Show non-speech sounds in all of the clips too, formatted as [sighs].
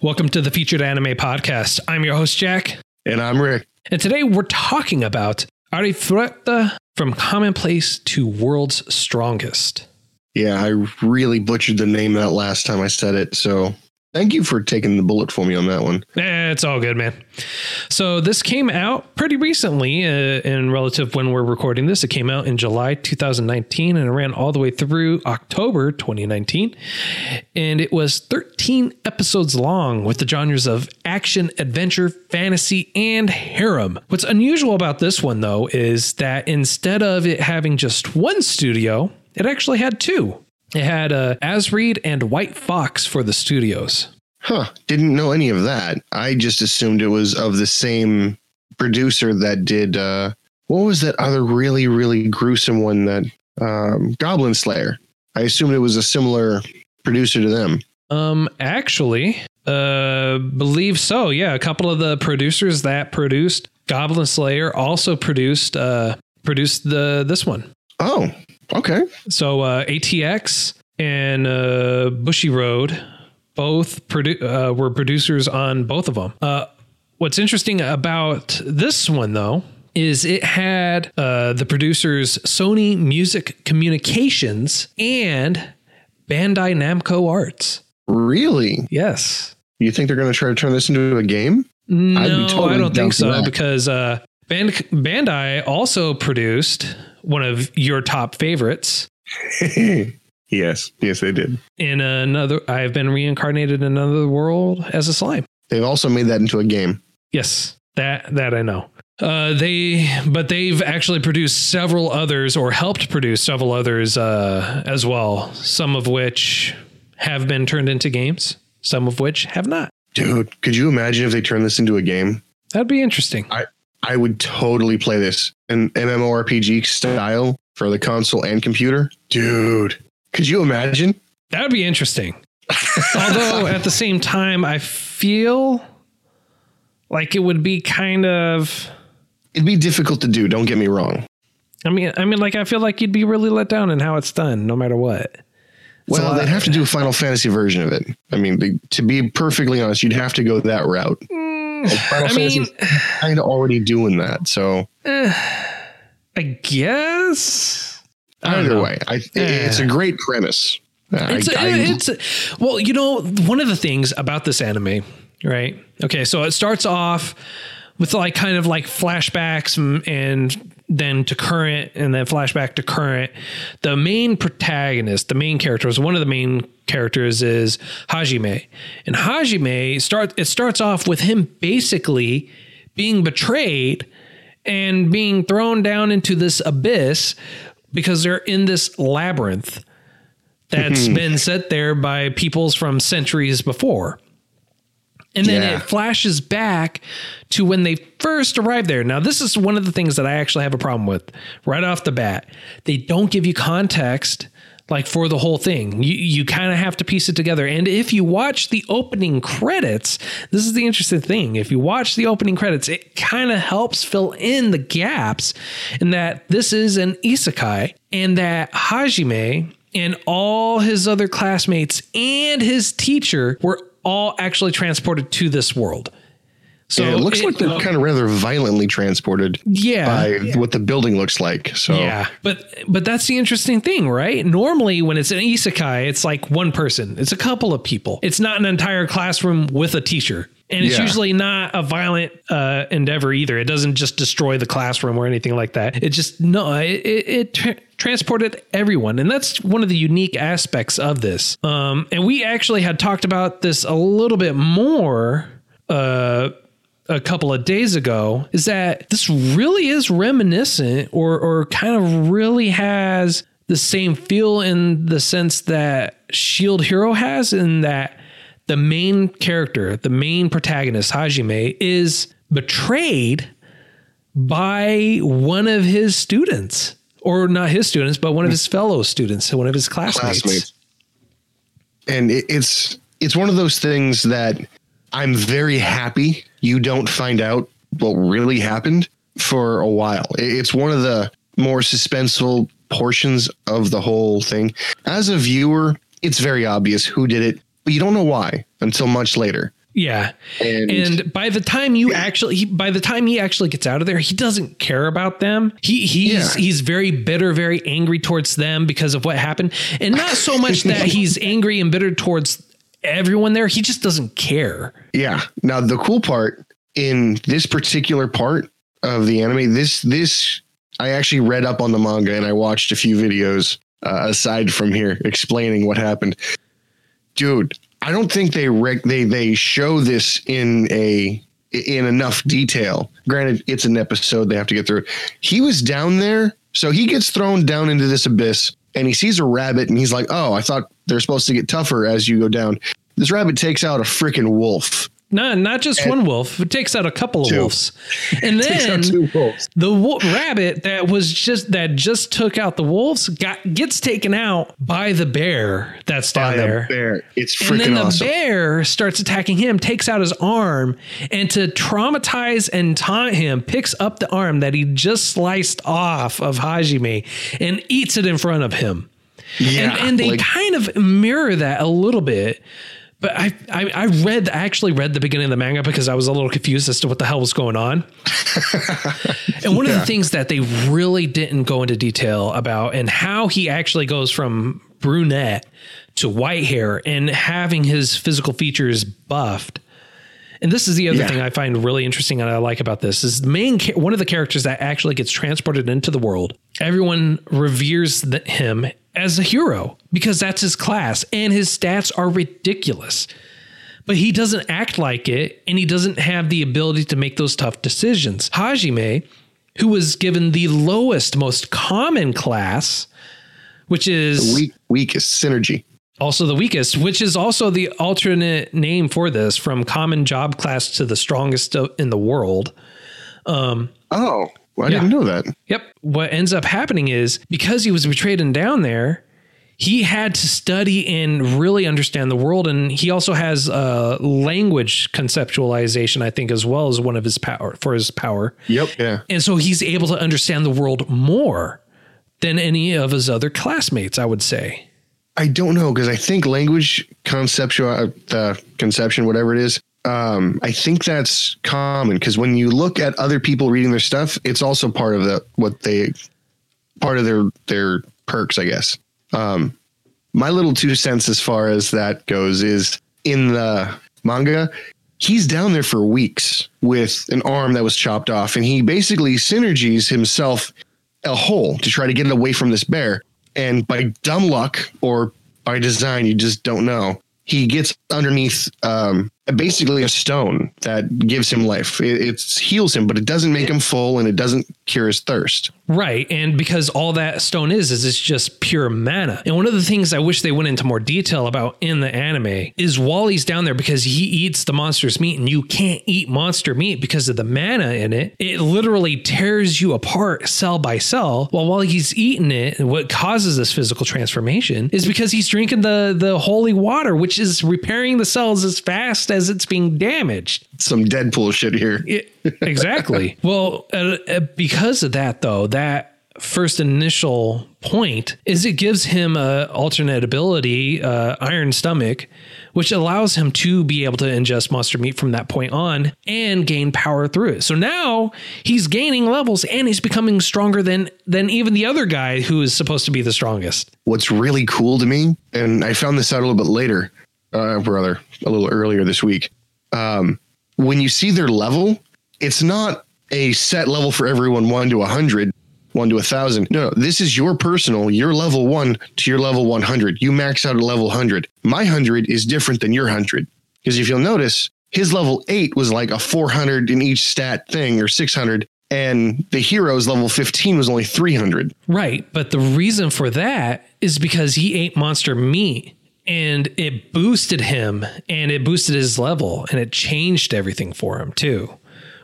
Welcome to the Featured Anime Podcast. I'm your host, Jack. And I'm Rick. And today we're talking about Arifureta from Commonplace to World's Strongest. Yeah, I really butchered the name that last time I said it. So thank you for taking the bullet for me on that one. Eh, it's all good, man. So this came out pretty recently uh, in relative when we're recording this. It came out in July 2019 and it ran all the way through October 2019. And it was 13 episodes long with the genres of action, adventure, fantasy, and harem. What's unusual about this one, though, is that instead of it having just one studio, it actually had two. It had uh, Asread and White Fox for the studios. Huh. Didn't know any of that. I just assumed it was of the same producer that did uh what was that other really, really gruesome one that um Goblin Slayer. I assumed it was a similar producer to them. Um, actually, uh, believe so. Yeah, a couple of the producers that produced Goblin Slayer also produced uh produced the this one. Oh, okay. So uh, ATX and uh, Bushiroad both produ- uh, were producers on both of them. Uh, what's interesting about this one, though, is it had uh, the producers Sony Music Communications and Bandai Namco Arts. Really? Yes. You think they're gonna try to turn this into a game? No, I'd be totally I don't think so that. because uh, Band- Bandai also produced one of your top favorites [laughs] yes, yes, they did. in another. I've been reincarnated in another world as a slime. They've also made that into a game. Yes, that that I know. Uh, they, but they've actually produced several others, or helped produce several others uh, as well. Some of which have been turned into games. Some of which have not. Dude, could you imagine if they turned this into a game? That'd be interesting. I I would totally play this in MMORPG style for the console and computer. Dude, could you imagine? That would be interesting. Although [laughs] at the same time, I feel like it would be kind of. It'd be difficult to do, don't get me wrong. I mean, I mean, like I feel like you'd be really let down in how it's done, no matter what. It's Well, they'd have to do a Final Fantasy version of it. I mean, they, to be perfectly honest, you'd have to go that route. Mm, Like, [sighs] Final I mean, kind of already doing that. So [sighs] I guess. Either know. way, I, it's a great premise. Uh, it's, a, I- it's well, you know, one of the things about this anime, right? Okay, so it starts off with like kind of like flashbacks and, and then to current and then flashback to current. The main protagonist, the main characters, one of the main characters is Hajime. And Hajime start it starts off with him basically being betrayed and being thrown down into this abyss because they're in this labyrinth that's hmm. been set there by peoples from centuries before. And then Yeah. it flashes back to when they first arrived there. Now, this is one of the things that I actually have a problem with right off the bat. They don't give you context like for the whole thing. You you kind of have to piece it together. And if you watch the opening credits, this is the interesting thing. If you watch the opening credits, it kind of helps fill in the gaps in that this is an isekai and that Hajime and all his other classmates and his teacher were all actually transported to this world. So yeah, it looks like they're kind of rather violently transported Yeah. by what the building looks like. So Yeah, but but that's the interesting thing, right? Normally, when it's an isekai, it's like one person, it's a couple of people. It's not an entire classroom with a teacher, and it's Yeah. usually not a violent uh, endeavor either. It doesn't just destroy the classroom or anything like that. It just no, it, it, it tra- transported everyone, and that's one of the unique aspects of this. Um, and we actually had talked about this a little bit more. Uh, a couple of days ago is that this really is reminiscent or or kind of really has the same feel in the sense that Shield Hero has, in that the main character, the main protagonist, Hajime, is betrayed by one of his students, or not his students, but one of his fellow students, one of his classmates. classmates. And it's it's one of those things that I'm very happy you don't find out what really happened for a while. It's one of the more suspenseful portions of the whole thing. As a viewer, it's very obvious who did it, but you don't know why until much later. Yeah. And, and, by the time you actually he, by the time he actually gets out of there, he doesn't care about them. He he's yeah. he's very bitter, very angry towards them because of what happened. And not so much that [laughs] he's angry and bitter towards everyone there, he just doesn't care. Yeah. Now the cool part in this particular part of the anime, this this I actually read up on the manga and I watched a few videos uh, aside from here explaining what happened. Dude, I don't think they they they show this in a in enough detail. Granted, it's an episode they have to get through. He was down there, so he gets thrown down into this abyss and he sees a rabbit and he's like, "Oh, I thought they're supposed to get tougher as you go down." This rabbit takes out a freaking wolf no, not just and one wolf. It takes out a couple of wolves, [laughs] and then the wo- rabbit that was just that just took out the wolves got gets taken out by the bear that's down by there. bear, it's freaking awesome. and then the awesome. bear starts attacking him, takes out his arm, and to traumatize and taunt him, picks up the arm that he just sliced off of Hajime and eats it in front of him. Yeah, and, and they like, kind of mirror that a little bit but I, I, I read actually read the beginning of the manga because I was a little confused as to what the hell was going on. [laughs] and one yeah. of the things that they really didn't go into detail about and how he actually goes from brunette to white hair and having his physical features buffed. And this is the other yeah. thing I find really interesting and I like about this is the main one of the characters that actually gets transported into the world. Everyone reveres the, him as a hero because that's his class and his stats are ridiculous. But he doesn't act like it and he doesn't have the ability to make those tough decisions. Hajime, who was given the lowest, most common class, which is the weak, weakest synergy. Also, the weakest, which is also the alternate name for this from common job class to the strongest in the world. Um, oh, well, I yeah. didn't know that. Yep. What ends up happening is because he was betrayed and down there, he had to study and really understand the world. And he also has uh, language conceptualization, I think, as well as one of his power for his power. Yep. Yeah. And so he's able to understand the world more than any of his other classmates, I would say. I don't know because I think language conceptual, uh, conception, whatever it is, um, I think that's common because when you look at other people reading their stuff, it's also part of the what they part of their their perks, I guess. Um, my little two cents as far as that goes is in the manga, he's down there for weeks with an arm that was chopped off, and he basically synergies himself a hole to try to get it away from this bear. And by dumb luck or by design, you just don't know. He gets underneath um, basically a stone that gives him life. It, heals him, but it doesn't make him full and it doesn't cure his thirst. Right. And because all that stone is, is it's just pure mana. And one of the things I wish they went into more detail about in the anime is Wally's down there because he eats the monster's meat and you can't eat monster meat because of the mana in it. It literally tears you apart cell by cell. While while he's eating it, what causes this physical transformation is because he's drinking the, the holy water, which is repairing the cells as fast as it's being damaged. Some Deadpool shit here. It, exactly. [laughs] well, uh, uh, because of that, though, that first initial point is it gives him a alternate ability, uh, Iron Stomach, which allows him to be able to ingest monster meat from that point on and gain power through it. So now he's gaining levels and he's becoming stronger than than even the other guy who is supposed to be the strongest. What's really cool to me, and I found this out a little bit later, uh, brother, a little earlier this week. Um, when you see their level, it's not a set level for everyone, one to a hundred, one to a thousand. No, no, this is your personal, your level one to your level 100. You max out at level 100. My 100 is different than your 100. Because if you'll notice, his level eight was like a 400 in each stat thing or 600. and the hero's level 15 was only 300. Right. But the reason for that is because he ate monster meat and it boosted him and it boosted his level and it changed everything for him too.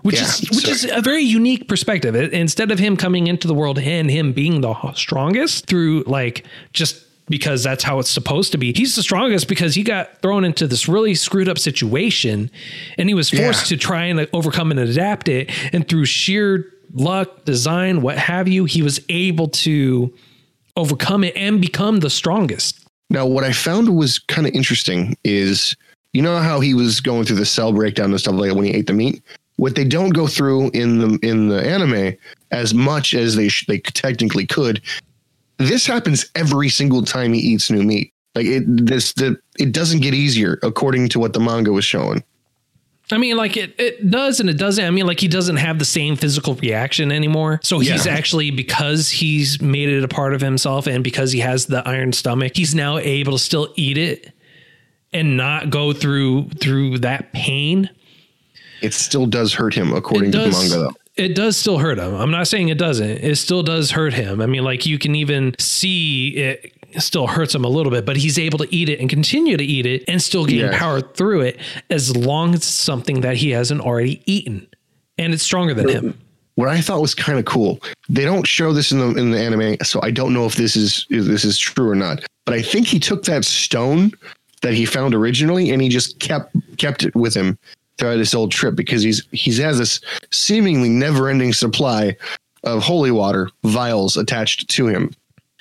Which Yeah, is which so- is a very unique perspective. It, instead of him coming into the world and him being the strongest through like just because that's how it's supposed to be. He's the strongest because he got thrown into this really screwed up situation and he was forced Yeah. to try and overcome and adapt it. And through sheer luck, design, what have you, he was able to overcome it and become the strongest. Now, what I found was kind of interesting is you know how he was going through the cell breakdown and stuff like that when he ate the meat. What they don't go through in the in the anime as much as they sh- they technically could. This happens every single time he eats new meat. Like it this the it doesn't get easier according to what the manga was showing. I mean, like it, it does and it doesn't. I mean, like he doesn't have the same physical reaction anymore. So he's Yeah. actually, because he's made it a part of himself and because he has the iron stomach, he's now able to still eat it and not go through through that pain. It still does hurt him according to the manga though. It does still hurt him. I'm not saying it doesn't. It still does hurt him. I mean, like you can even see it still hurts him a little bit, but he's able to eat it and continue to eat it and still gain Yeah. empowered through it as long as it's something that he hasn't already eaten. And it's stronger than him. what I thought was kind of cool. They don't show this in the in the anime, so I don't know if this is if this is true or not. But I think he took that stone that he found originally and he just kept kept it with him throughout this whole trip because he's he's has this seemingly never ending supply of holy water vials attached to him.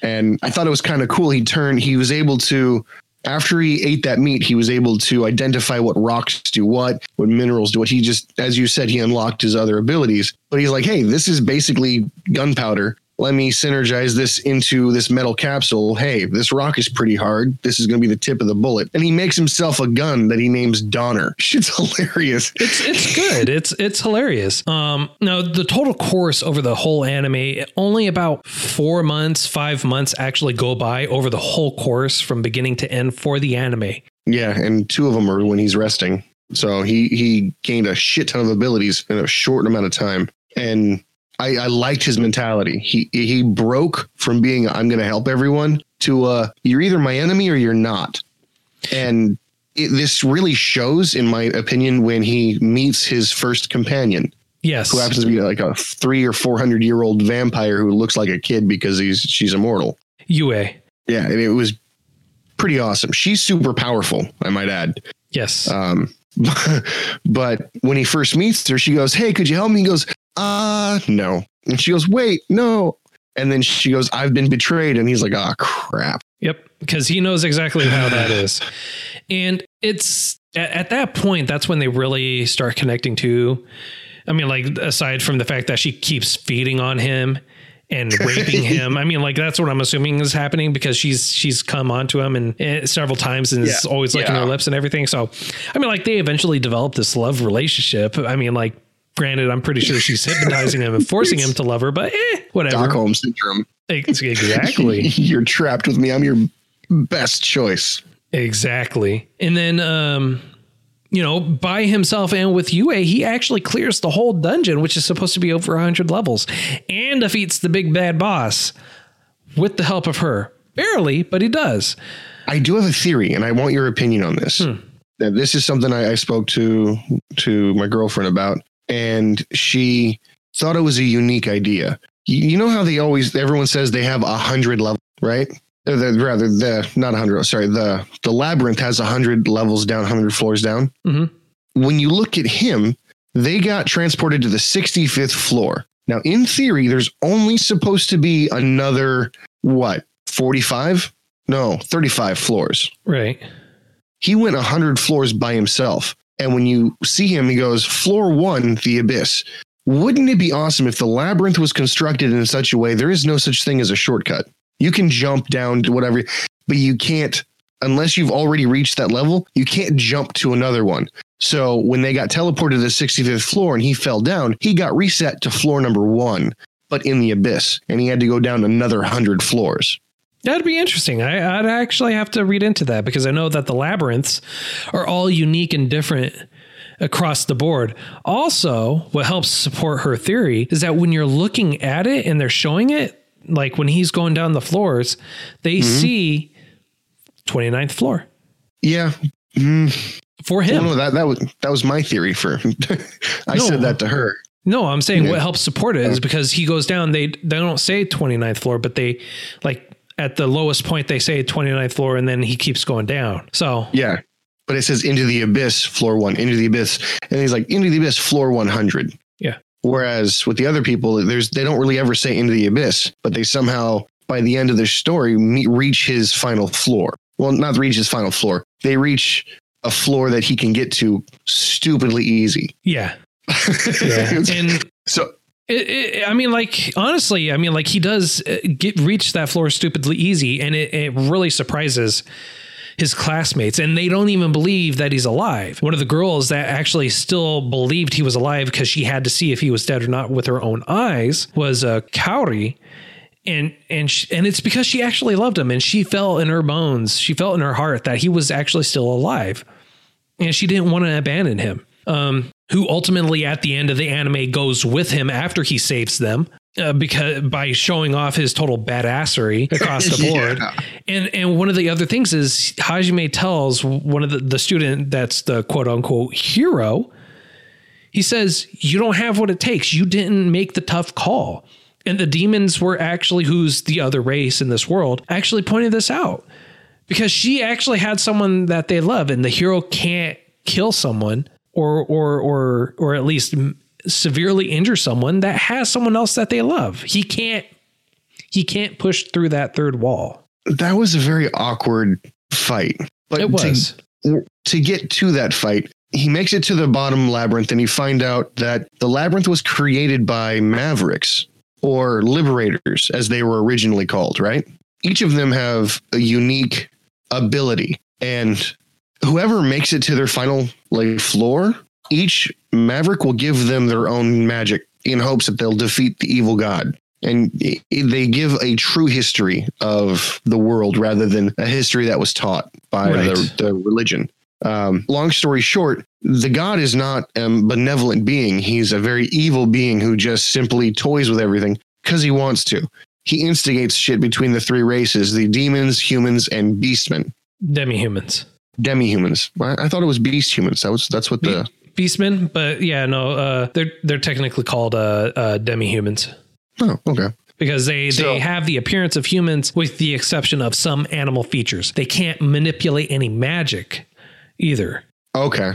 And I thought it was kind of cool. He turned he was able to after he ate that meat, he was able to identify what rocks do what, what minerals do what. He just, as you said, he unlocked his other abilities. But he's like, hey, this is basically gunpowder. Let me synergize this into this metal capsule. Hey, this rock is pretty hard. This is going to be the tip of the bullet. And he makes himself a gun that he names Donner. [laughs] Shit's hilarious. It's it's good. It's it's hilarious. Um now the total course over the whole anime, only about four months, five months actually go by over the whole course from beginning to end for the anime. Yeah, and two of them are when he's resting. So he he gained a shit ton of abilities in a short amount of time, and I, I liked his mentality. He he broke from being I'm going to help everyone to uh you're either my enemy or you're not, and it, this really shows, in my opinion, when he meets his first companion, Yes. who happens to be like a three or four hundred year old vampire who looks like a kid because he's she's immortal. Yue. Yeah, and it was pretty awesome. She's super powerful, I might add. Yes. Um, [laughs] but when he first meets her, she goes, Hey, could you help me? He goes, Uh, no. And she goes, Wait, no. And then she goes, I've been betrayed. And he's like, Ah, crap. Yep, because he knows exactly how that [laughs] is. And it's at, at that point that's when they really start connecting to I mean like aside from the fact that she keeps feeding on him and [laughs] raping him. I mean like that's what I'm assuming is happening because she's she's come onto him and, and several times and is always licking her lips and everything. So I mean like they eventually develop this love relationship. I mean like granted I'm pretty sure she's hypnotizing him and forcing him to love her, but eh, whatever. Stockholm syndrome. Exactly. [laughs] You're trapped with me. I'm your best choice. Exactly. And then um you know, by himself and with Yue, he actually clears the whole dungeon, which is supposed to be over 100 levels, and defeats the big bad boss with the help of her. Barely, but he does. I do have a theory, and I want your opinion on this. Now, this is something I, I spoke to to my girlfriend about, and she thought it was a unique idea. You, know how they always everyone says they have a hundred levels, right? Or the, rather, the not a hundred. Sorry, the the labyrinth has a hundred levels down, hundred floors down. Mhm. When you look at him, they got transported to the sixty fifth floor. Now, in theory, there's only supposed to be another what forty five? No, thirty five floors Right. he went 100 floors by himself. And when you see him, he goes, Floor one, the abyss. Wouldn't it be awesome if the labyrinth was constructed in such a way there is no such thing as a shortcut? You can jump down to whatever, but you can't, unless you've already reached that level, you can't jump to another one. So when they got teleported to the 65th floor and he fell down, he got reset to floor number one, but in the abyss. And he had to go down another 100 floors. That'd be interesting. I, I'd actually have to read into that because I know that the labyrinths are all unique and different across the board. Also, what helps support her theory is that when you're looking at it and they're showing it, like when he's going down the floors, they mm-hmm. see 29th floor Yeah. Mm. for Well, him. no, that that was that was my theory for. [laughs] I No. said that to her. No, I'm saying Yeah. what helps support it is because he goes down. They they don't say 29th floor, but they like at the lowest point they say 29th floor, and then he keeps going down. So Yeah. But it says into the abyss, floor one, into the abyss. And he's like, into the abyss, floor 100. Yeah. Whereas with the other people, there's they don't really ever say into the abyss, but they somehow, by the end of their story, meet, reach his final floor. Well, not reach his final floor. They reach a floor that he can get to stupidly easy. yeah, [laughs] yeah, and so It, it, I mean, like honestly, I mean, like he does uh, get reach that floor stupidly easy, and it, it really surprises his classmates, and they don't even believe that he's alive. One of the girls that actually still believed he was alive because she had to see if he was dead or not with her own eyes was uh, Kaori. And and sh and it's because she actually loved him, and she felt in her bones, she felt in her heart that he was actually still alive, and she didn't want to abandon him um, who ultimately at the end of the anime goes with him after he saves them uh, because by showing off his total badassery [laughs] across the board. Yeah. And and one of the other things is Hajime tells one of the, the student that's the quote unquote hero. He says, You don't have what it takes. You didn't make the tough call. And the demons were actually who's the other race in this world actually pointed this out because she actually had someone that they love and the hero can't kill someone or or or or at least severely injure someone that has someone else that they love he can't he can't push through that third wall that was a very awkward fight. But it was to, to get to that fight, he makes it to the bottom labyrinth and you find out that the labyrinth was created by mavericks or liberators, as they were originally called, right? Each of them have a unique ability. And whoever makes it to their final like floor, each maverick will give them their own magic in hopes that they'll defeat the evil god. And they give a true history of the world rather than a history that was taught by Right. the, the religion. Um, long story short, the god is not a benevolent being. He's a very evil being who just simply toys with everything because he wants to. He instigates shit between the three races the demons, humans, and beastmen. Demi-humans Demi-humans. I, I thought it was beast humans. That was that's what the beastmen but yeah no uh they're they're technically called uh, uh demi-humans oh okay. because they So- they have the appearance of humans with the exception of some animal features they can't manipulate any magic either Okay.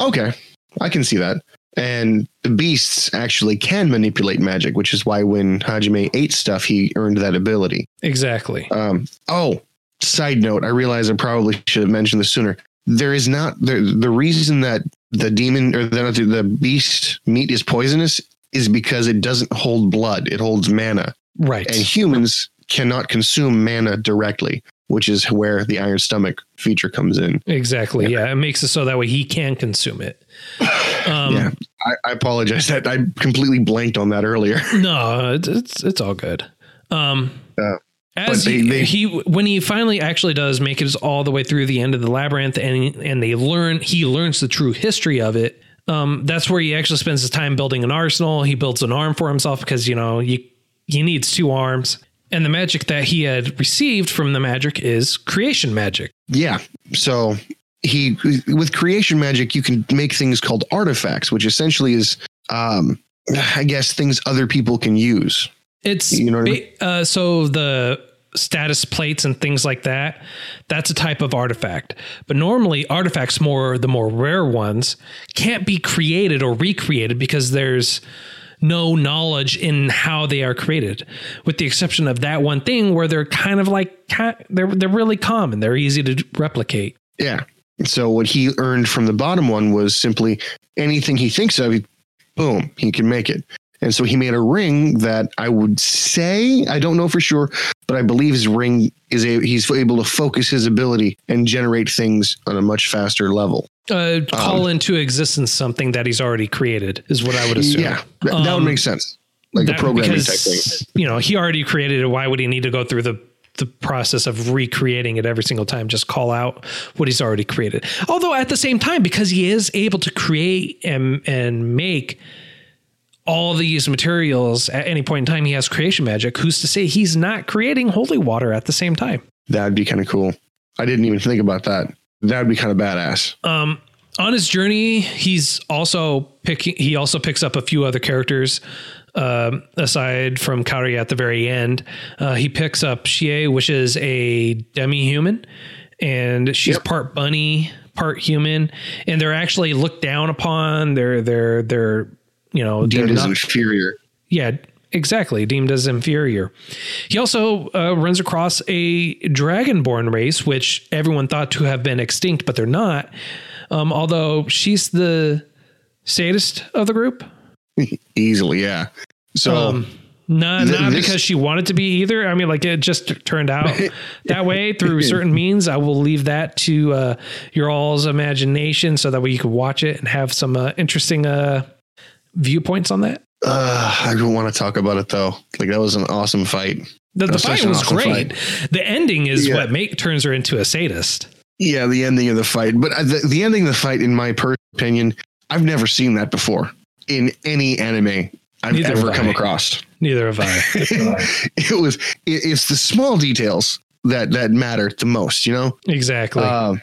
Okay. I can see that. And the beasts actually can manipulate magic, which is why when Hajime ate stuff, he earned that ability. exactly Um, oh, side note, I realize I probably should have mentioned this sooner. There is not the the reason that the demon or the the beast meat is poisonous is because it doesn't hold blood; it holds mana, right and humans cannot consume mana directly, which is where the iron stomach feature comes in. Exactly. Yeah. It makes it so that way he can consume it. [sighs] Um, yeah, I, I apologize that I completely blanked on that earlier. [laughs] No, it's, it's it's all good. Um, Uh, as they- he, they- he when he finally actually does make it all the way through the end of the labyrinth, and and they learn he learns the true history of it. Um, that's where he actually spends his time building an arsenal. He builds an arm for himself because you know you he needs two arms. And the magic that he had received from the magic is creation magic. Yeah. So he with creation magic, you can make things called artifacts, which essentially is, um, I guess, things other people can use. It's You know I mean? uh, so the status plates and things like that. That's a type of artifact. But normally, artifacts, more the more rare ones, can't be created or recreated because there's no knowledge in how they are created, with the exception of that one thing where they're kind of like they're they're really common. They're easy to replicate. Yeah. So what he earned from the bottom one was simply anything he thinks of, he- boom, he can make it. And so he made a ring that I would say, I don't know for sure, but I believe his ring is a he's able to focus his ability and generate things on a much faster level. Uh, call into existence something that he's already created is what I would assume. Yeah, that, that would Um, make sense. Like a That- programming because, type thing. You know, he already created it. Why would he need to go through the the process of recreating it every single time, just call out what he's already created. Although at the same time, because he is able to create and and make all these materials at any point in time, he has creation magic. Who's to say he's not creating holy water at the same time? That'd be kind of cool. I didn't even think about that. That'd be kind of badass. Um, on his journey, he's also picking. He also picks up a few other characters. Um, aside from Kaori at the very end, uh, he picks up Shia, which is a demi-human, and she's Yep. part bunny, part human, and they're actually looked down upon. They're they're they're you know Deemed as not- inferior. yeah, exactly. Deemed as inferior. He also uh, runs across a dragonborn race, which everyone thought to have been extinct, but they're not. Um, although she's the sadist of the group. [laughs] Easily, yeah. So Um, not not this- because she wanted to be either. I mean, like it just turned out [laughs] that way through certain [laughs] means. I will leave that to uh, your all's imagination, so that way you can watch it and have some uh, interesting uh, viewpoints on that. uh, I don't want to talk about it though. Like that was an awesome fight. The, the was fight was awesome great. The ending is Yeah. what make turns her into a sadist. Yeah, the ending of the fight. But uh, the, the ending of the fight, in my personal opinion, I've never seen that before in any anime I've Neither ever come I. across. [laughs] Neither have I. it was. It, it's the small details that that matter the most. You know. exactly. Uh,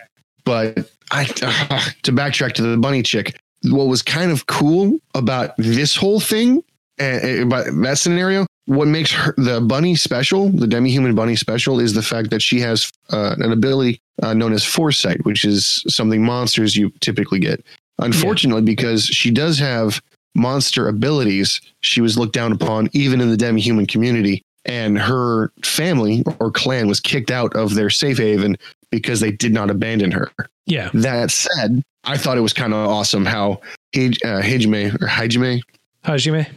but I [laughs] to backtrack to the bunny chick. What was kind of cool about this whole thing, uh, about that scenario, what makes her the bunny special, the demi-human bunny special, is the fact that she has uh, an ability uh, known as foresight, which is something monsters you typically get. Unfortunately, because she does have monster abilities, she was looked down upon even in the demi-human community, and her family or clan was kicked out of their safe haven because they did not abandon her. yeah. That said, I thought it was kind of awesome how Hij- uh, Hajime or Hajime Hajime.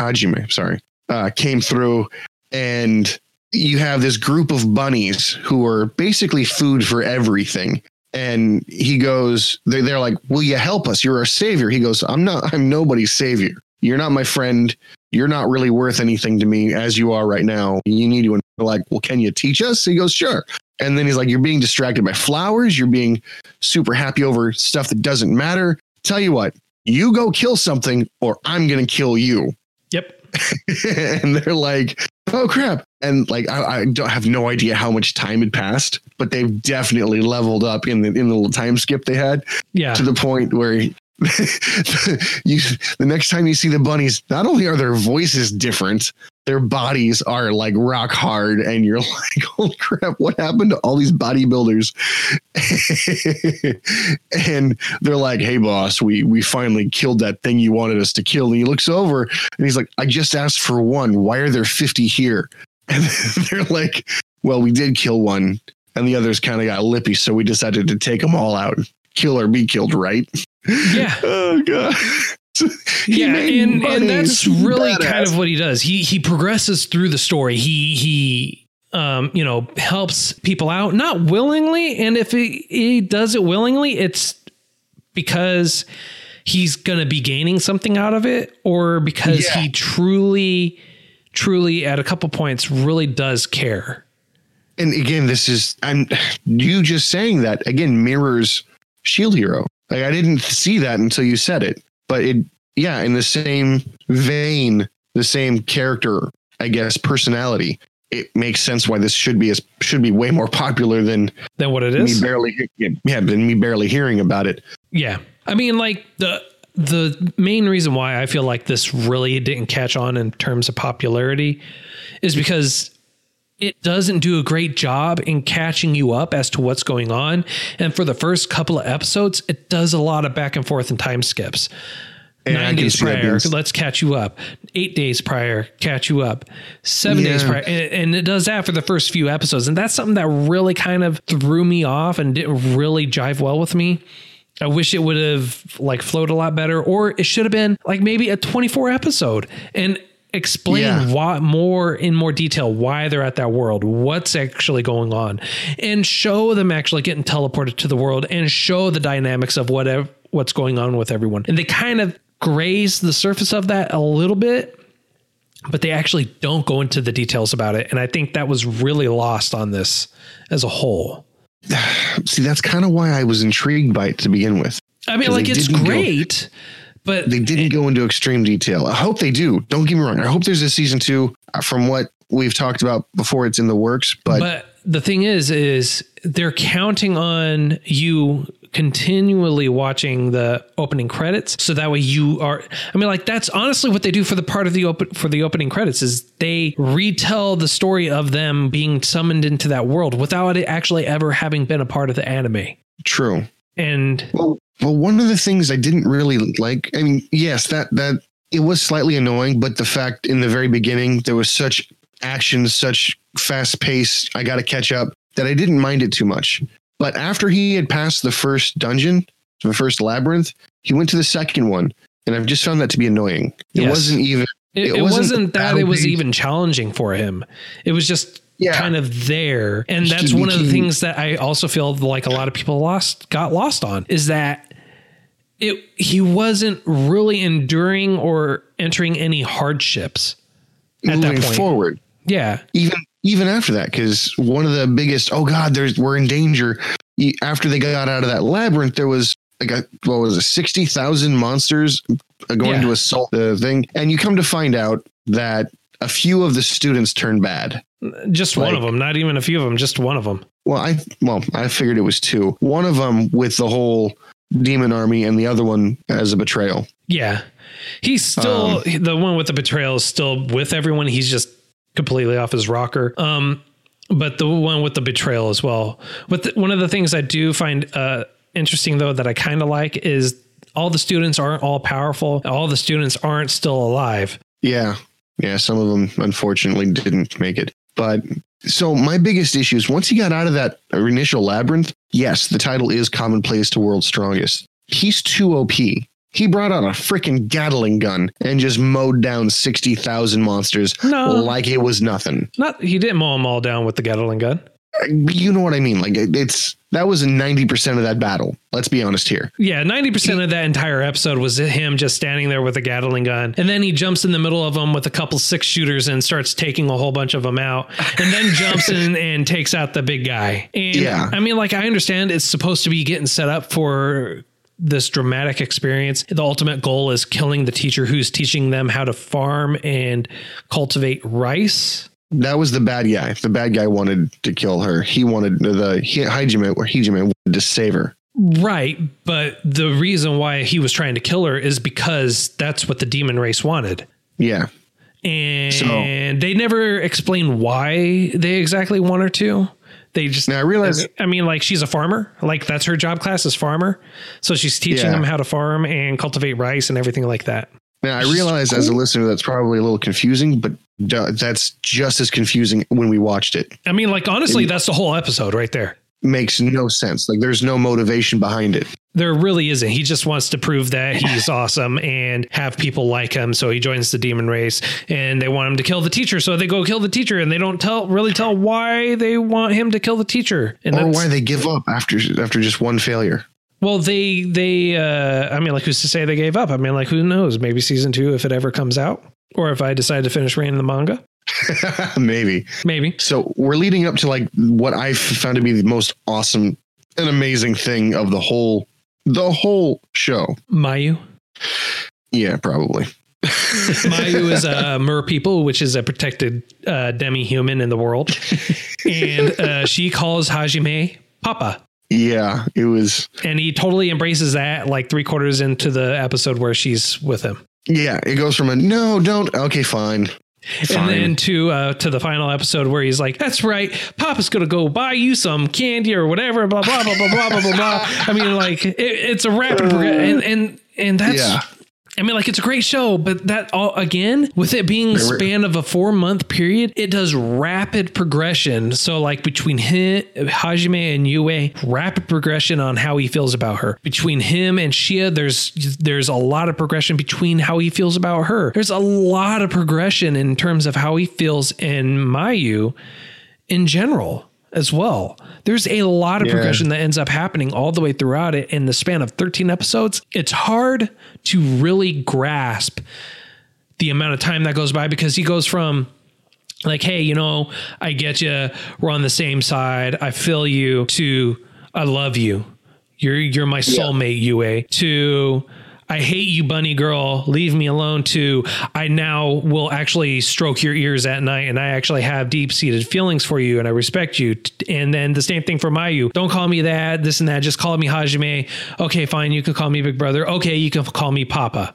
Hajime, sorry, uh, came through, and you have this group of bunnies who are basically food for everything. And he goes, they're, they're like, "Will you help us? You're our savior." He goes, "I'm not. I'm nobody's savior. You're not my friend. You're not really worth anything to me as you are right now. You need to." And like, "Well, can you teach us?" He goes, "Sure." And then he's like, "You're being distracted by flowers. You're being super happy over stuff that doesn't matter. Tell you what, you go kill something, or I'm gonna kill you." Yep. [laughs] and they're like, "Oh crap!" And like, I, I don't have no idea how much time had passed, but they've definitely leveled up in the in the little time skip they had Yeah. to the point where [laughs] you the next time you see the bunnies, not only are their voices different, their bodies are like rock hard, and you're [laughs] like, "Holy crap! What happened to all these bodybuilders?" [laughs] and they're like, "Hey, boss, we we finally killed that thing you wanted us to kill." And he looks over and he's like, "I just asked for one. Why are there fifty here?" And they're like, "Well, we did kill one." And the others kind of got lippy, so we decided to take them all out. Kill or be killed, right? Yeah. [laughs] Oh god. [laughs] Yeah, and and that's really Badass. kind of what he does. He he progresses through the story. He he um you know helps people out not willingly, and if he he does it willingly, it's because he's going to be gaining something out of it or because Yeah. he truly truly at a couple points really does care. And again, this is I'm you just saying that again mirrors Shield Hero. Like I didn't see that until you said it. But it yeah, in the same vein, the same character, I guess, personality. It makes sense why this should be as should be way more popular than Than what it is. me barely yeah, than me barely hearing about it. Yeah. I mean, like the the main reason why I feel like this really didn't catch on in terms of popularity is because it doesn't do a great job in catching you up as to what's going on. And for the first couple of episodes, it does a lot of back and forth and time skips. And Nine days prior, let's catch you up. Eight days prior, catch you up. Seven days prior, and, and it does that for the first few episodes, and that's something that really kind of threw me off and didn't really jive well with me. I wish it would have like flowed a lot better, or it should have been like maybe a 24 episode and explain Yeah. why more in more detail why they're at that world, what's actually going on, and show them actually getting teleported to the world and show the dynamics of whatever what's going on with everyone. And they kind of graze the surface of that a little bit. but they actually don't go into the details about it. And I think that was really lost on this as a whole. [sighs] See, that's kind of why I was intrigued by it to begin with. I mean, like it's didn't go- great, but They didn't go into extreme detail. I hope they do. Don't get me wrong. I hope there's a season two. uh, From what we've talked about before, it's in the works. But, but the thing is is they're counting on you continually watching the opening credits so that way you are i mean like that's honestly what they do for the part of the open for the opening credits is they retell the story of them being summoned into that world without it actually ever having been a part of the anime true. and Well, well, one of the things I didn't really like. I mean, yes, that that it was slightly annoying, but the fact in the very beginning there was such action, such fast pace. I got to catch up that I didn't mind it too much. But after he had passed the first dungeon, the first labyrinth, he went to the second one, and I've just found that to be annoying. It Yes. wasn't even. it, It it wasn't wasn't, that it was even challenging for him it was just Yeah. kind of there and that's one of the things that i also feel like a lot of people lost got lost on is that it he wasn't really enduring or entering any hardships at that point. forward. yeah even even after that because one of the biggest oh god there's we're in danger after they got out of that labyrinth there was like a what was it 60,000 monsters uh, going Yeah. to assault the thing and you come to find out that a few of the students turned bad just one of them not even a few of them just one of them well i well i figured it was two one of them with the whole demon army and the other one as a betrayal yeah he's still Um, the one with the betrayal is still with everyone he's just completely off his rocker um but the one with the betrayal as well but the, one of the things i do find uh interesting though that i kind of like is all the students aren't all powerful all the students aren't still alive Yeah. Yeah. Some of them unfortunately didn't make it. But so my biggest issue is once he got out of that initial labyrinth, yes, the title is Commonplace to World's Strongest. He's too OP. He brought out a freaking Gatling gun and just mowed down 60,000 monsters No. like it was nothing. not he didn't mow them all down with the gatling gun You know what I mean? Like it's that was 90% of that battle. Let's be honest here. Yeah, 90% of that entire episode was him just standing there with a Gatling gun. And then he jumps in the middle of them with a couple six shooters and starts taking a whole bunch of them out. And then jumps in [laughs] and takes out the big guy. And Yeah. I mean, like, I understand it's supposed to be getting set up for this dramatic experience. The ultimate goal is killing the teacher who's teaching them how to farm and cultivate rice. That was the bad guy. The bad guy wanted to kill her. He wanted the he, or Hajime wanted to save her. Right. But the reason why he was trying to kill her is because that's what the demon race wanted. Yeah. and so, they never explain why they exactly want her to. They just Now I realize I mean, like she's a farmer. Like that's her job class is farmer. So she's teaching Yeah. them how to farm and cultivate rice and everything like that. Now, I realize as a listener that's probably a little confusing, but that's just as confusing when we watched it. I mean, like honestly, that's the whole episode right there. Makes no sense. Like there's no motivation behind it. There really isn't. He just wants to prove that he's [laughs] awesome and have people like him. So he joins the demon race and they want him to kill the teacher. So they go kill the teacher and they don't tell really tell why they want him to kill the teacher. And Or why they give up after after just one failure. Well, they they uh I mean like who's to say they gave up? I mean like who knows? Maybe season 2 if it ever comes out or if I decide to finish reading the manga. [laughs] Maybe. Maybe. So we're leading up to like what I found to be the most awesome and amazing thing of the whole the whole show. Mayu. Yeah, probably. [laughs] [laughs] Mayu is a mer people, which is a protected uh, demi-human in the world. And uh, she calls Hajime Papa. Yeah, it was And he totally embraces that like three quarters into the episode where she's with him. Yeah, it goes from a no, don't okay, fine. And then to uh, to the final episode where he's like, "That's right, Papa's gonna go buy you some candy or whatever." Blah blah blah blah blah blah blah. blah. [laughs] I mean, like it, it's a rapid progression, and and and that's. Yeah. I mean, like it's a great show, but that all again with it being a span of a four month period, it does rapid progression. So like between him, Hajime and Yue, rapid progression on how he feels about her. Between him and Shia, there's there's a lot of progression between how he feels about her. There's a lot of progression in terms of how he feels in Mayu in general as well. There's a lot of Yeah. progression that ends up happening all the way throughout it in the span of 13 episodes. It's hard to really grasp the amount of time that goes by because he goes from like, hey, you know, I get you. We're on the same side. I feel you. To I love you. You're you're my soulmate, Yue. To I hate you, bunny girl. Leave me alone. To I now will actually stroke your ears at night, and I actually have deep seated feelings for you, and I respect you. And then the same thing for Mayu. Don't call me that, this and that. Just call me Hajime. Okay, fine. You can call me Big Brother. Okay, you can call me Papa.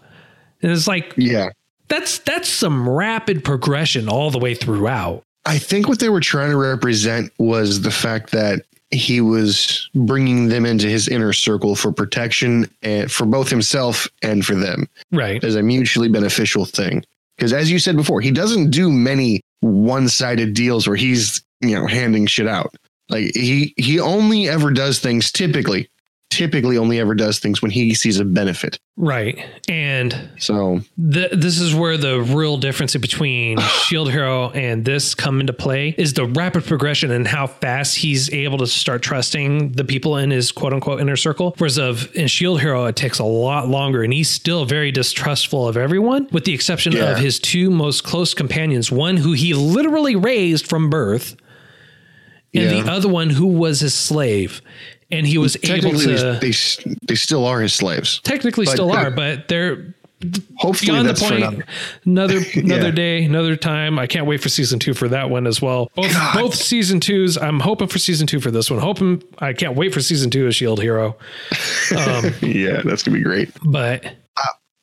And it's like Yeah. that's that's some rapid progression all the way throughout. I think what they were trying to represent was the fact that he was bringing them into his inner circle for protection and for both himself and for them Right. as a mutually beneficial thing. Because as you said before, he doesn't do many one-sided deals where he's you know handing shit out. Like he he only ever does things typically, typically only ever does things when he sees a benefit. Right. And So th- this is where the real difference between [sighs] Shield Hero and this come into play is the rapid progression and how fast he's able to start trusting the people in his quote unquote inner circle. Whereas of in Shield Hero, it takes a lot longer and he's still very distrustful of everyone, with the exception Yeah. of his two most close companions, one who he literally raised from birth, and Yeah. the other one who was his slave. And he was able to they, they still are his slaves. technically but- still are, but they're Hopefully, beyond the point. another. Another [laughs] another Yeah. day, another time. I can't wait for season two for that one as well. Both both season twos. I'm hoping for season two for this one. Hoping I can't wait for season two of Shield Hero. [laughs] Um, Yeah, that's gonna be great. but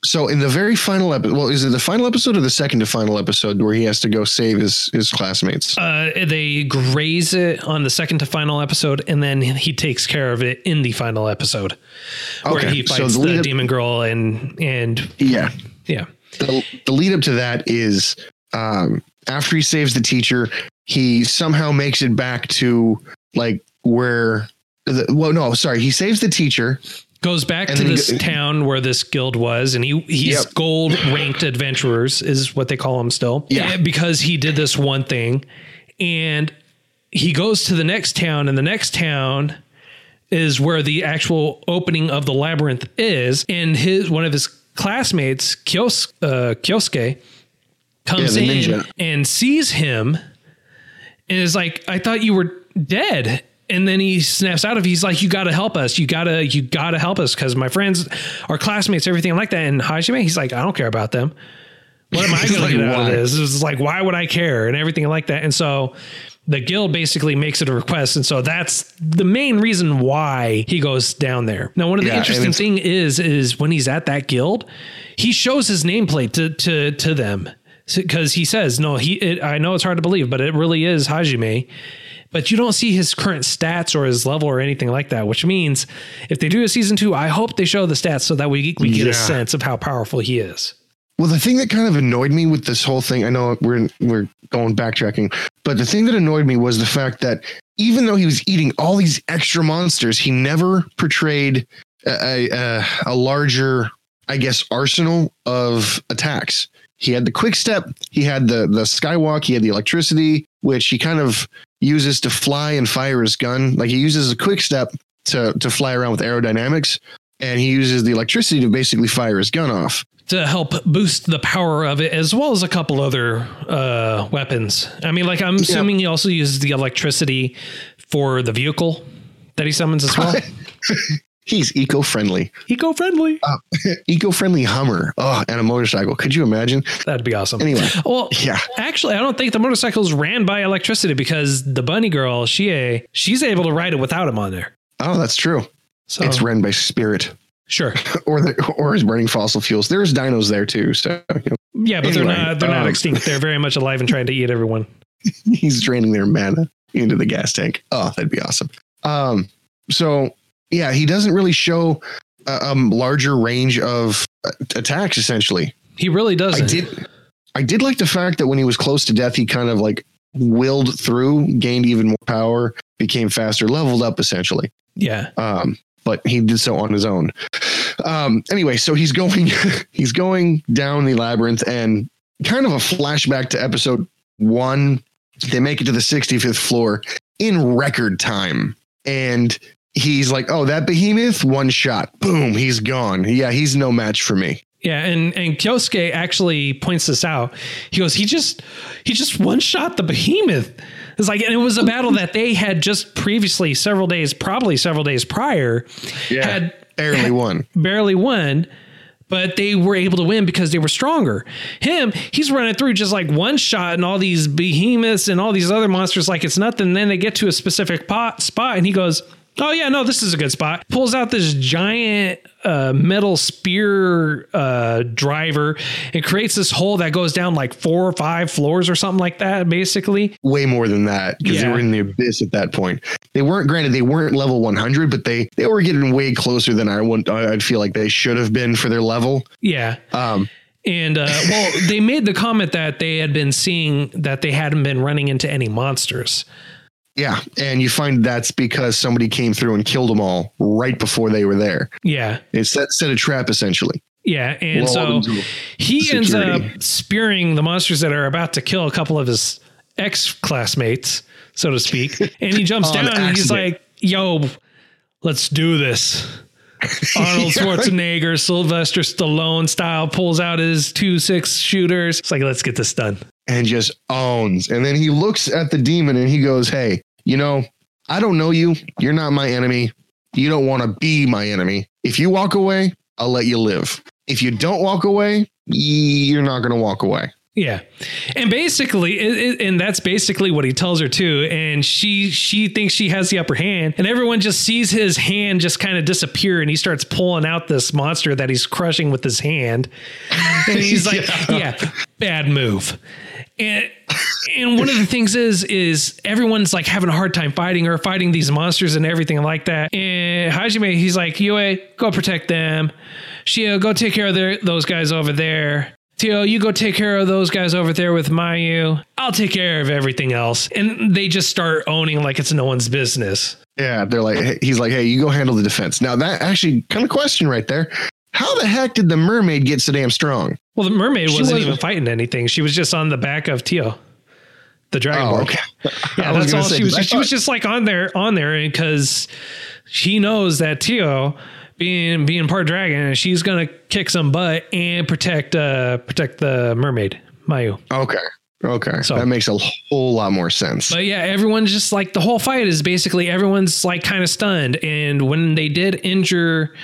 So in the very final episode, well, is it the final episode or the second to final episode where he has to go save his his classmates? uh, they graze it on the second to final episode, and then he takes care of it in the final episode, where Okay, he so fights the the, up- demon girl and and yeah, yeah. the, the lead up to that is um, after he saves the teacher, he somehow makes it back to like where. The, well, no, sorry. He saves the teacher. Goes back And to this go- town where this guild was and he he's Yep. gold ranked adventurers is what they call him still Yeah. Because he did this one thing and he goes to the next town and the next town is where the actual opening of the labyrinth is and his one of his classmates Kyos, uh, Kyosuke comes Yeah, in ninja. and sees him and is like, I thought you were dead. And then he snaps out of it. He's like, You gotta help us. You gotta, you gotta help us because my friends, our classmates, everything like that. And Hajime, he's like, I don't care about them. What am I gonna like, get out "Why?" of this? It's like, why would I care? And everything like that. And so the guild basically makes it a request. And so that's the main reason why he goes down there. Now, one of the Yeah, interesting thing is, is when he's at that guild, he shows his nameplate to, to, to them because he says, no, he, it, I know it's hard to believe, but it really is Hajime. But you don't see his current stats or his level or anything like that, which means if they do a season two, I hope they show the stats so that we, we get Yeah. a sense of how powerful he is. Well, the thing that kind of annoyed me with this whole thing, I know we're we're going backtracking, but the thing that annoyed me was the fact that even though he was eating all these extra monsters, he never portrayed a, a, a larger, I guess, arsenal of attacks. He had the quick step, he had the the skywalk, he had the electricity, which he kind of uses to fly and fire his gun. Like he uses a quick step to to fly around with aerodynamics, and he uses the electricity to basically fire his gun off. to help boost the power of it as well as a couple other uh, weapons. I mean, like I'm assuming he also uses the electricity for the vehicle that he summons as well. [laughs] He's eco-friendly. Eco-friendly. [laughs] eco-friendly Hummer. Oh, and a motorcycle. Could you imagine? That'd be awesome. Anyway, well, yeah. Actually, I don't think the motorcycles ran by electricity because the bunny girl, Shia, she's able to ride it without him on there. Oh, that's true. So It's ran by spirit, sure. [laughs] or the, or is burning fossil fuels. There's dinos there too. So you know, Yeah, but Anyway, they're not they're not um, extinct. They're very much alive and trying to eat everyone. [laughs] he's draining their mana into the gas tank. Oh, that'd be awesome. Um, so yeah, he doesn't really show a, larger range of attacks. Essentially, He really doesn't. I did. I did like the fact that when he was close to death, he kind of like willed through, gained even more power, became faster, leveled up essentially. Yeah. um, but he did so on his own. Um, anyway, so he's going [laughs] he's going down the labyrinth and kind of a flashback to episode one. They make it to the 65th floor in record time. And he's like, Oh, that behemoth, one shot. Boom, he's gone. Yeah, he's no match for me. Yeah, and and Kyosuke actually points this out. He goes, he just he just one shot the behemoth. It's like, and it was a battle that they had just previously, several days, probably several days prior, had barely won. barely won, but they were able to win because they were stronger. Him, he's running through just like one shot and all these behemoths and all these other monsters like it's nothing. And then they get to a specific pot, spot and he goes, Oh yeah, no, this is a good spot. Pulls out this giant uh, metal spear uh, driver and creates this hole that goes down like four or five floors or something like that. Basically, Way more than that because they were in the abyss at that point. They weren't granted they weren't level 100, but they they were getting way closer than I would. I'd feel like they should have been for their level. yeah. Um, And uh, [laughs] well, they made the comment that they had been seeing that they hadn't been running into any monsters. Yeah, and you find that's because somebody came through and killed them all right before they were there. Yeah. It's that set a trap essentially. Yeah, and Lulled so he ends up spearing the monsters that are about to kill a couple of his ex classmates, so to speak. [laughs] And he jumps down and he's like, "Yo, let's do this." [laughs] Arnold Schwarzenegger, Sylvester Stallone style, pulls out his two six shooters. It's like, let's get this done. and just owns. And then he looks at the demon and he goes, Hey, you know, I don't know you. You're not my enemy. You don't want to be my enemy. If you walk away, I'll let you live. If you don't walk away, you're not going to walk away. Yeah, and basically, it, it- and that's basically what he tells her too. And she she thinks she has the upper hand, and everyone just sees his hand just kind of disappear, and he starts pulling out this monster that he's crushing with his hand, and he's like, [laughs] "Yeah, bad move." And and one of the things is is everyone's like having a hard time fighting or fighting these monsters and everything like that. And Hajime, he's like, Yue, go protect them. Shia, go take care of their, those guys over there. Tio, you go take care of those guys over there with Mayu. I'll take care of everything else. And they just start owning like it's no one's business. Yeah. They're like, he's like, Hey, you go handle the defense. Now, that actually kind of question right there. How the heck did the mermaid get so damn strong? Well, the mermaid wasn't wasn't- even fighting anything. She was just on the back of Tio, the dragon. Oh, okay. Yeah, [laughs] that's all say, she was. Just, she was just like on there, on there, because she knows that Tio, being being part dragon, she's gonna kick some butt and protect uh protect the mermaid Mayu. Okay. Okay. So- that makes a whole lot more sense. But yeah, everyone's just like the whole fight is basically everyone's like kind of stunned. And when they did injure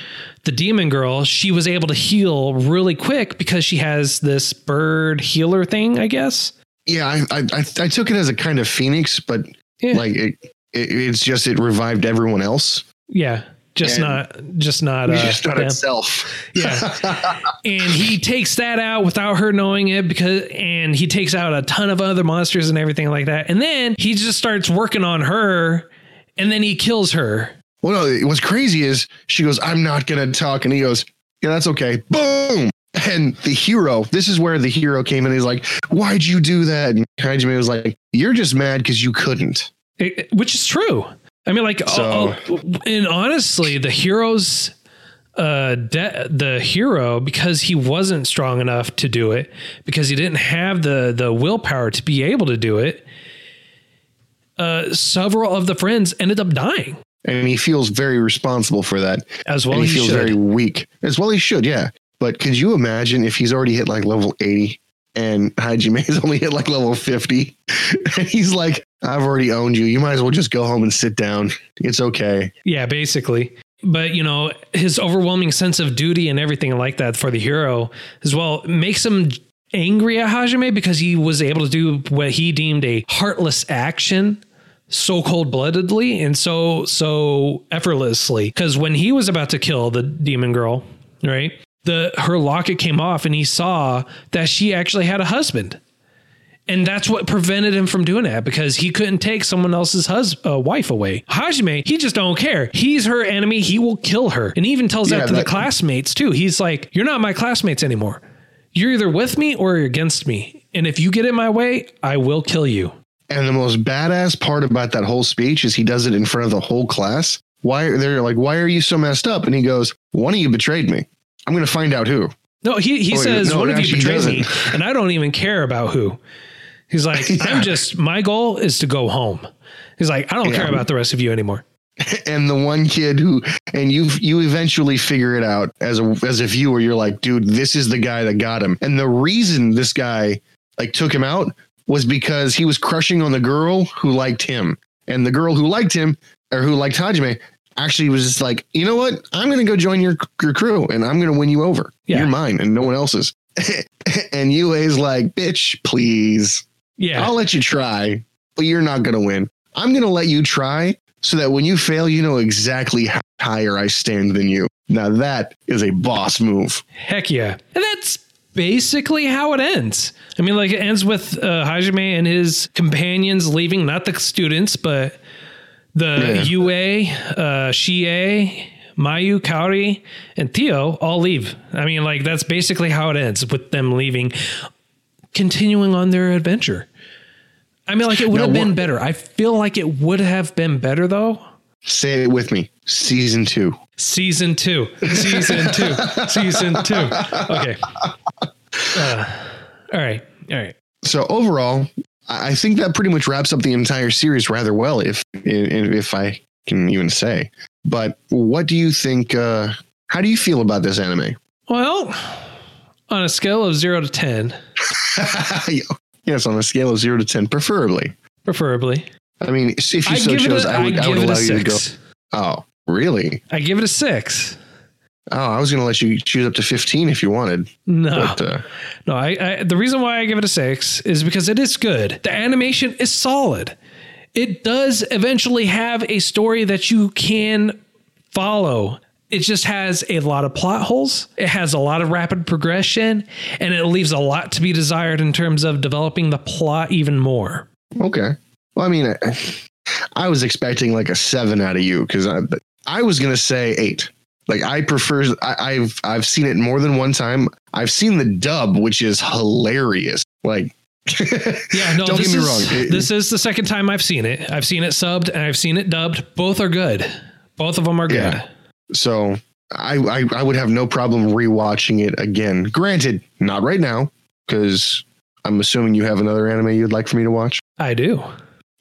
the demon girl, she was able to heal really quick because she has this bird healer thing, I guess. yeah. I, I, I, I took it as a kind of phoenix, but Yeah. like it, it, it's just, it revived everyone else. Yeah. Just And- not just not uh just not them. itself. [laughs] Yeah. and he takes that out without her knowing it because and he takes out a ton of other monsters and everything like that. And then he just starts working on her and then he kills her. Well, no, what's crazy is she goes, I'm not to talk. And he goes, Yeah, that's okay. Boom. And the hero, this is where the hero came in. He's like, Why'd you do that? And Hajime was like, You're just mad because you couldn't. It- which is true. I mean, like, So- oh, oh, and honestly, the hero's, uh, de- the hero because he wasn't strong enough to do it because he didn't have the the willpower to be able to do it. Uh, several of the friends ended up dying And he feels very responsible for that. as well. he, he feels should. very weak. As well, he should, yeah. But could you imagine if he's already hit like level 80 and Hajime's [laughs] only hit like level 50? [laughs] and he's like, I've already owned you. You might as well just go home and sit down. It's okay. Yeah, basically. But you know, his overwhelming sense of duty and everything like that for the hero as well makes him angry at Hajime because he was able to do what he deemed a heartless action so cold-bloodedly and so so effortlessly because when he was about to kill the demon girl right the her locket came off and he saw that she actually had a husband and that's what prevented him from doing that because he couldn't take someone else's hus- uh, wife away. Hajime, he just don't care. He's her enemy. He will kill her. And he even tells Yeah, that to the classmates too. He's like, You're not my classmates anymore. You're either with me or you're against me. And if you get in my way, I will kill you. And the most badass part about that whole speech is he does it in front of the whole class. Why they're like, why are you so messed up? And he goes, one of you betrayed me. I'm going to find out who. No, he, he Oh, says, no, One of you betrayed me, [laughs] and I don't even care about who. He's like, [laughs] Yeah. I'm just, my goal is to go home. He's like, I don't Yeah. care about the rest of you anymore. [laughs] and the one kid who and you you eventually figure it out as a as a viewer you're like dude this is the guy that got him and the reason this guy like took him out was because he was crushing on the girl who liked him and the girl who liked him or who liked Hajime actually was just like you know what I'm gonna go join your your crew and I'm gonna win you over Yeah. you're mine and no one else's [laughs] and Yue's like bitch please Yeah. I'll let you try, but you're not going to win. I'm going to let you try so that when you fail, you know exactly how higher I stand than you. Now that is a boss move. Heck yeah. And that's basically how it ends. I mean, like it ends with uh, Hajime and his companions leaving, not the students, but the Yeah. Yue, uh, Shia, Mayu, Kaori, and Tio all leave. I mean, like that's basically how it ends with them leaving, continuing on their adventure. I mean, like it would Now, have been better. I feel like it would have been better though. Say it with me. Season two. Season two. Season two. Season two. Okay. Uh, all right. All right. So overall, I think that pretty much wraps up the entire series rather well, if if I can even say. But what do you think? Uh, how do you feel about this anime? Well, on a scale of zero to 10, [laughs] yes, on a scale of zero to ten, preferably. preferably, I mean, if you I so chose, a, I would, I I would give it a allow you to go. Oh, really? I give it a six. Oh, I was going to let you choose up to 15 if you wanted. No, But, uh, no. I, I the reason why I give it a six is because it is good. The animation is solid. It does eventually have a story that you can follow. It just has a lot of plot holes. It has a lot of rapid progression, and it leaves a lot to be desired in terms of developing the plot even more. okay. Well, I mean, I, I was expecting like a seven out of you because I, I was going to say eight. Like I prefer, I, I've, I've seen it more than one time. I've seen the dub, which is hilarious. Like, [laughs] Yeah, no, don't get me is, wrong. This is the second time I've seen it. I've seen it subbed and I've seen it dubbed. Both are good. Both of them are good. Yeah. So I, I, I would have no problem rewatching it again. Granted, not right now because I'm assuming you have another anime you'd like for me to watch. I do.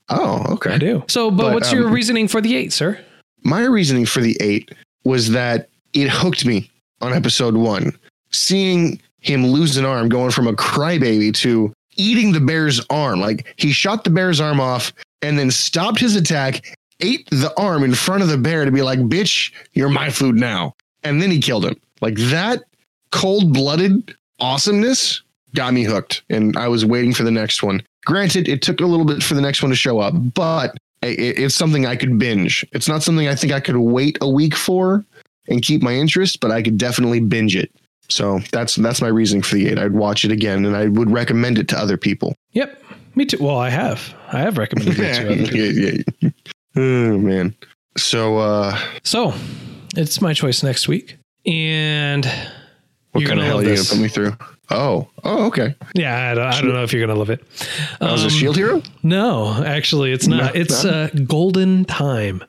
Oh, okay. I do. So, but, But, what's your um, reasoning for the eight, sir? my reasoning for the eight was that it hooked me on episode one. Seeing him lose an arm, going from a crybaby to eating the bear's arm. Like he shot the bear's arm off and then stopped his attack, ate the arm in front of the bear to be like, bitch, you're my food now. And then he killed him. Like that cold blooded awesomeness got me hooked. And I was waiting for the next one. Granted, it took a little bit for the next one to show up, but it, it's something I could binge. It's not something I think I could wait a week for and keep my interest, but I could definitely binge it. So that's that's my reasoning for the eight. I'd watch it again, and I would recommend it to other people. Yep. Me too. Well, I have. I have recommended it to [laughs] other people. yeah, yeah. Oh man. So uh So, it's my choice next week. And what kind of hell are you this. gonna put me through? Oh, oh, okay. yeah, I don't, I don't know if you're going to love it. That was a Um, shield hero. No, actually, it's not. No, it's no? uh, Golden Time.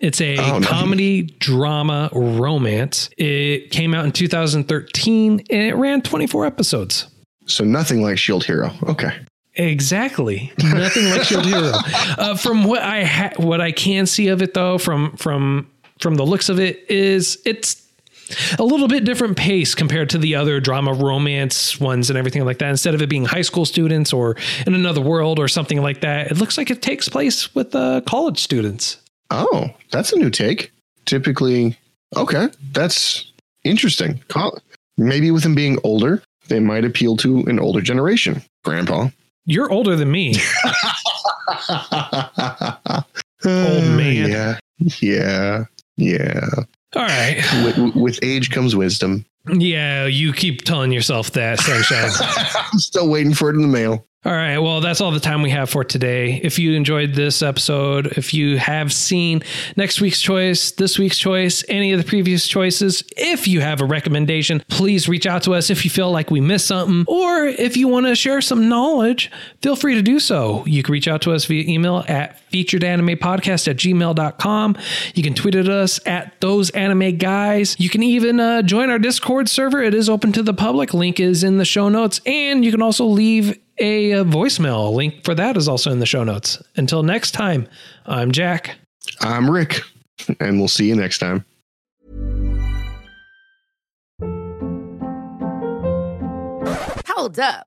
It's a Oh, no. comedy drama romance. It came out in 2013 and it ran 24 episodes. So nothing like shield hero. Okay. Exactly, [laughs] nothing like Shield Hero. Uh, from what I ha- what I can see of it, though, from from from the looks of it, is it's a little bit different pace compared to the other drama romance ones and everything like that. Instead of it being high school students or in another world or something like that, it looks like it takes place with uh, college students. Oh, that's a new take. Typically, okay, that's interesting. Maybe with them being older, they might appeal to an older generation. Grandpa. You're older than me. [laughs] Old uh, man. Yeah. Yeah. Yeah. All right. With, with age comes wisdom. Yeah, you keep telling yourself that, Sunshine. [laughs] I'm still waiting for it in the mail. All right. Well, that's all the time we have for today. If you enjoyed this episode, if you have seen next week's choice, this week's choice, any of the previous choices, if you have a recommendation, please reach out to us if you feel like we missed something, or if you want to share some knowledge, feel free to do so. You can reach out to us via email at featuredanimepodcast at gmail.com. You can tweet at us at those anime guys. You can even uh, join our Discord server. It is open to the public. Link is in the show notes. And you can also leave a, uh voicemail. A link for that is also in the show notes. Until next time, I'm Jack. I'm Rick. And we'll see you next time. Hold up.